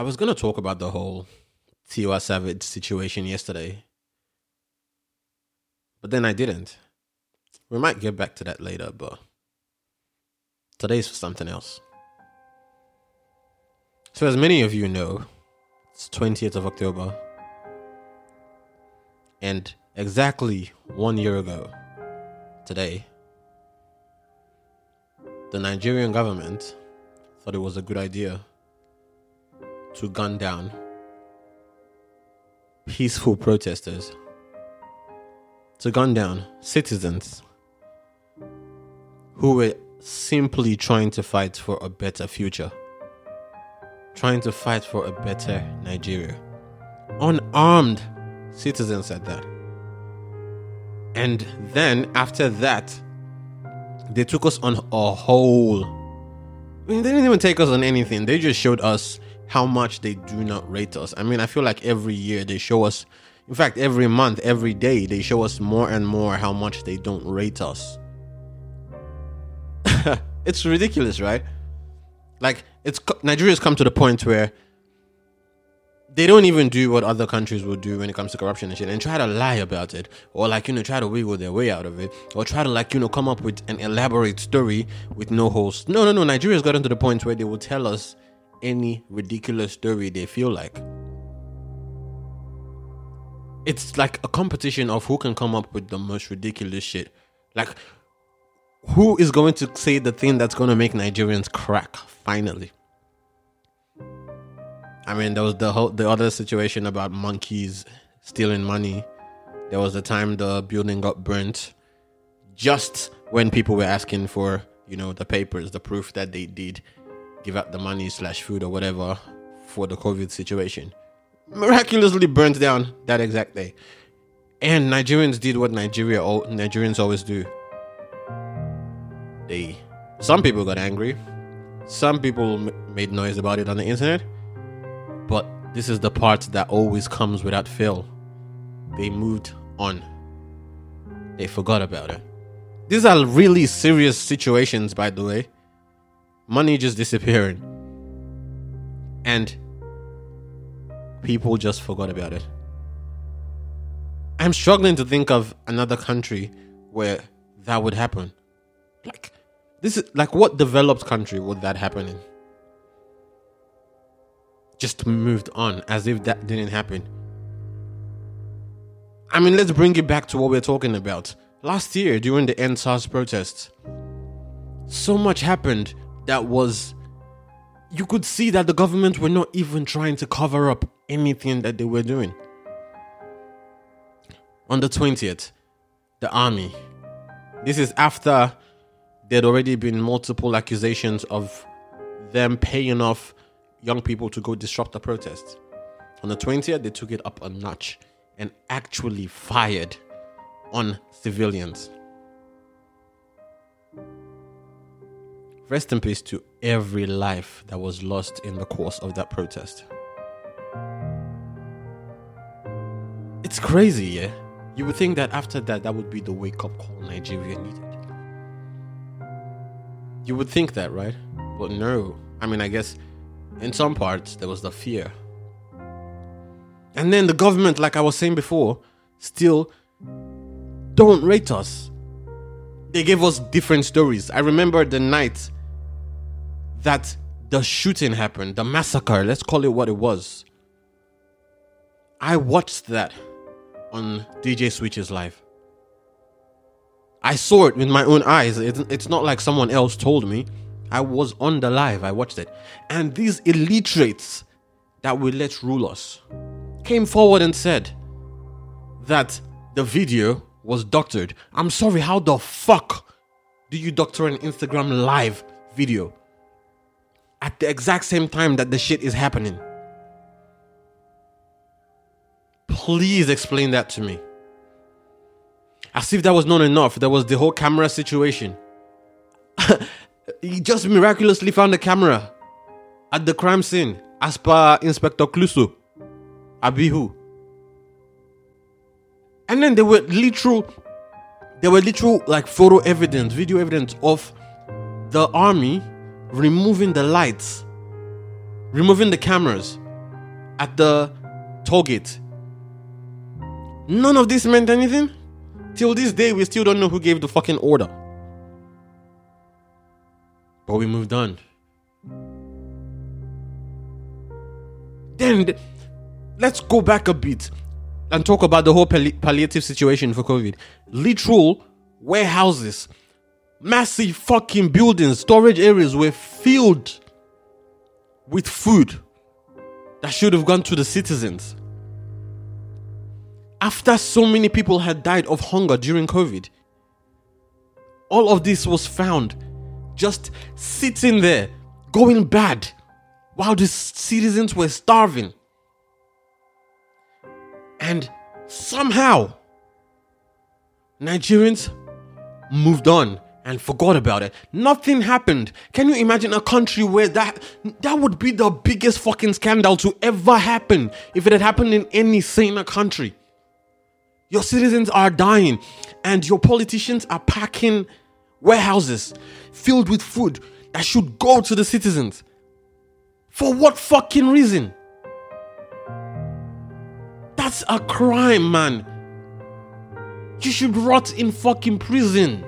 I was gonna talk about the whole Tiwa Savage situation yesterday, but then I didn't. We might get back to that later, but today's for something else. So, as many of you know, it's 20th of October, and exactly one year ago today, the Nigerian government thought it was a good idea to gun down peaceful protesters, to gun down citizens who were simply trying to fight for a better future, trying to fight for a better Nigeria. Unarmed citizens at that. And then after that, they took us on a whole. I mean, they didn't even take us on anything. They just showed us how much they do not rate us. I mean, I feel like every year they show us, in fact, every month, every day, they show us more and more how much they don't rate us. it's ridiculous, right? Like, it's Nigeria's come to the point where they don't even do what other countries would do when it comes to corruption and shit and try to lie about it or like you know try to wiggle their way out of it or try to like you know come up with an elaborate story with no host no no no nigeria's gotten to the point where they will tell us any ridiculous story they feel like. It's like a competition of who can come up with the most ridiculous shit. Like, who is going to say the thing that's going to make Nigerians crack finally? I mean, there was the whole the other situation about monkeys stealing money. There was the time the building got burnt, just when people were asking for you know the papers, the proof that they did give out the money slash food or whatever for the COVID situation. Miraculously burnt down that exact day. And Nigerians did what Nigeria Nigerians always do. They some people got angry. Some people made noise about it on the internet. But this is the part that always comes without fail. They moved on. They forgot about it. These are really serious situations, by the way money just disappearing. And people just forgot about it. I'm struggling to think of another country where that would happen. Like this is like what developed country would that happen in? Just moved on as if that didn't happen. I mean, let's bring it back to what we're talking about. Last year during the EndSARS protests, so much happened that was you could see that the government were not even trying to cover up anything that they were doing. On the 20th, the army. This is after there'd already been multiple accusations of them paying off young people to go disrupt the protests. On the 20th, they took it up a notch and actually fired on civilians. Rest in peace to every life that was lost in the course of that protest. It's crazy, yeah? You would think that after that, that would be the wake up call Nigeria needed. You would think that, right? But no. I mean, I guess in some parts there was the fear. And then the government, like I was saying before, still don't rate us. They gave us different stories. I remember the night that the shooting happened, the massacre, let's call it what it was. I watched that on DJ Switch's live. I saw it with my own eyes. it's not like someone else told me. I was on the live, I watched it. And these illiterates that will let rule us came forward and said that the video was doctored. I'm sorry, how the fuck do you doctor an Instagram live video? At the exact same time that the shit is happening. Please explain that to me. As if that was not enough, there was the whole camera situation. he just miraculously found the camera at the crime scene, as per Inspector Clouseau. Abihu. And then there were literal, there were literal like photo evidence, video evidence of the army removing the lights, removing the cameras at the toll gate. None of this meant anything. Till this day, we still don't know who gave the fucking order. But we moved on. Then let's go back a bit and talk about the whole palli- palliative situation for COVID. Literal warehouses, massive fucking buildings, storage areas were filled with food that should have gone to the citizens. After so many people had died of hunger during COVID, all of this was found just sitting there, going bad, while the citizens were starving. And somehow, Nigerians moved on and forgot about it. Nothing happened. Can you imagine a country where that that would be the biggest fucking scandal to ever happen if it had happened in any saner country? Your citizens are dying and your politicians are packing warehouses filled with food that should go to the citizens. For what fucking reason? That's a crime, man. You should rot in fucking prison.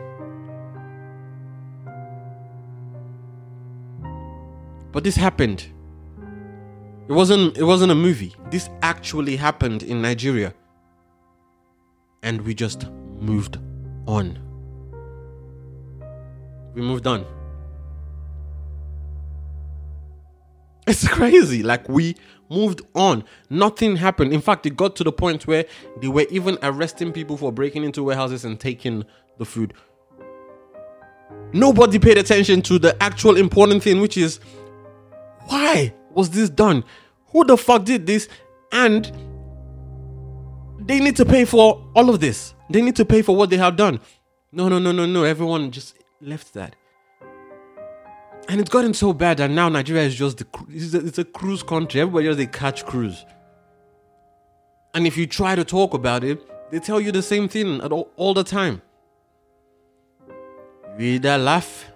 But this happened. It wasn't it wasn't a movie. This actually happened in Nigeria. And we just moved on. We moved on. It's crazy. Like we moved on. Nothing happened. In fact, it got to the point where they were even arresting people for breaking into warehouses and taking the food. Nobody paid attention to the actual important thing, which is why was this done? Who the fuck did this? And they need to pay for all of this. They need to pay for what they have done. No, no, no, no, no. Everyone just left that. And it's gotten so bad that now Nigeria is just the it's a, it's a cruise country. Everybody just they catch cruise. And if you try to talk about it, they tell you the same thing all, all the time. You either laugh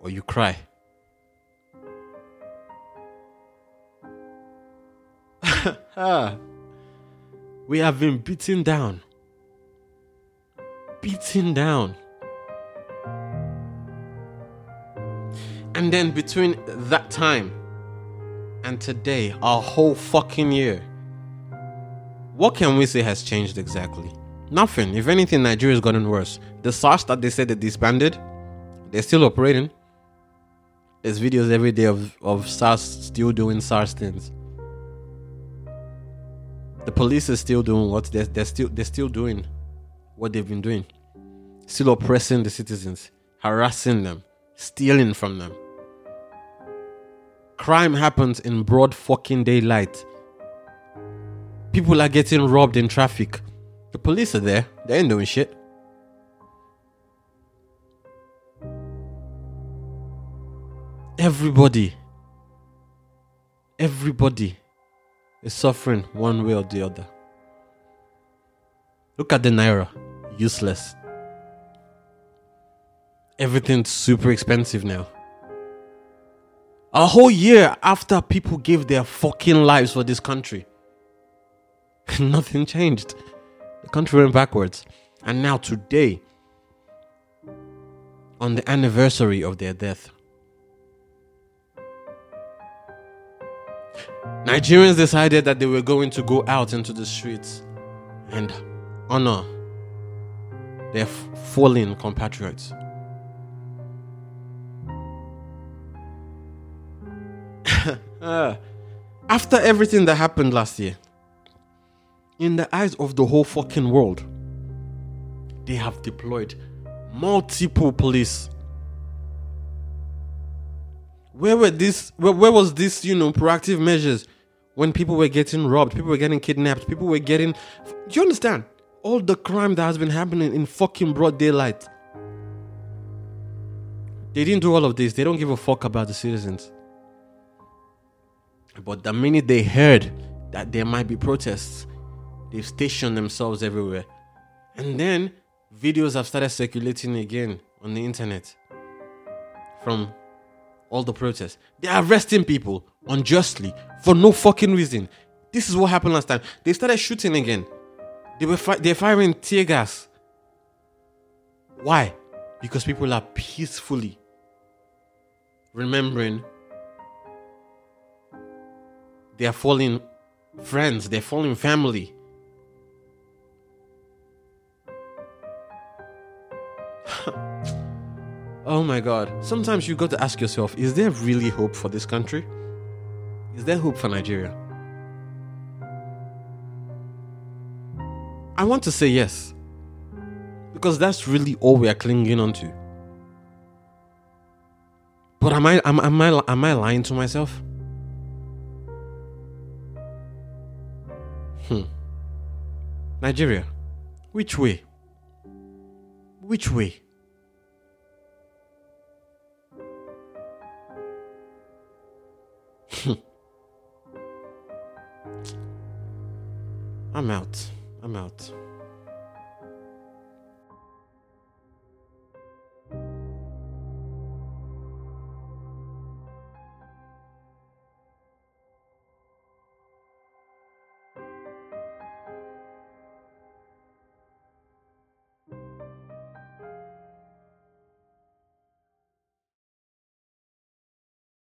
or you cry. Ah. we have been beaten down. Beaten down. And then between that time and today, our whole fucking year, what can we say has changed exactly? Nothing. If anything, Nigeria's gotten worse. The SARS that they said they disbanded, they're still operating. There's videos every day of, of SARS still doing SARS things. The police is still doing what they're, they're still they're still doing what they've been doing. Still oppressing the citizens, harassing them, stealing from them. Crime happens in broad fucking daylight. People are getting robbed in traffic. The police are there. They ain't doing shit. Everybody, everybody is suffering one way or the other. Look at the Naira. Useless. Everything's super expensive now. A whole year after people gave their fucking lives for this country, nothing changed. The country went backwards. And now, today, on the anniversary of their death, Nigerians decided that they were going to go out into the streets and honor their fallen compatriots. uh, after everything that happened last year, in the eyes of the whole fucking world, they have deployed multiple police. Where were this? Where, where was this? You know, proactive measures when people were getting robbed, people were getting kidnapped, people were getting. Do you understand? All the crime that has been happening in fucking broad daylight. They didn't do all of this. They don't give a fuck about the citizens. But the minute they heard that there might be protests, they've stationed themselves everywhere. And then videos have started circulating again on the internet from all the protests. They're arresting people unjustly for no fucking reason. This is what happened last time. They started shooting again. They were fi- they're firing tear gas. Why? Because people are peacefully remembering they are falling friends, they're falling family. oh my god. Sometimes you've got to ask yourself, is there really hope for this country? Is there hope for Nigeria? I want to say yes. Because that's really all we are clinging on to. But am I am, am I am I lying to myself? Hmm. Nigeria. Which way? Which way? I'm out. I'm out.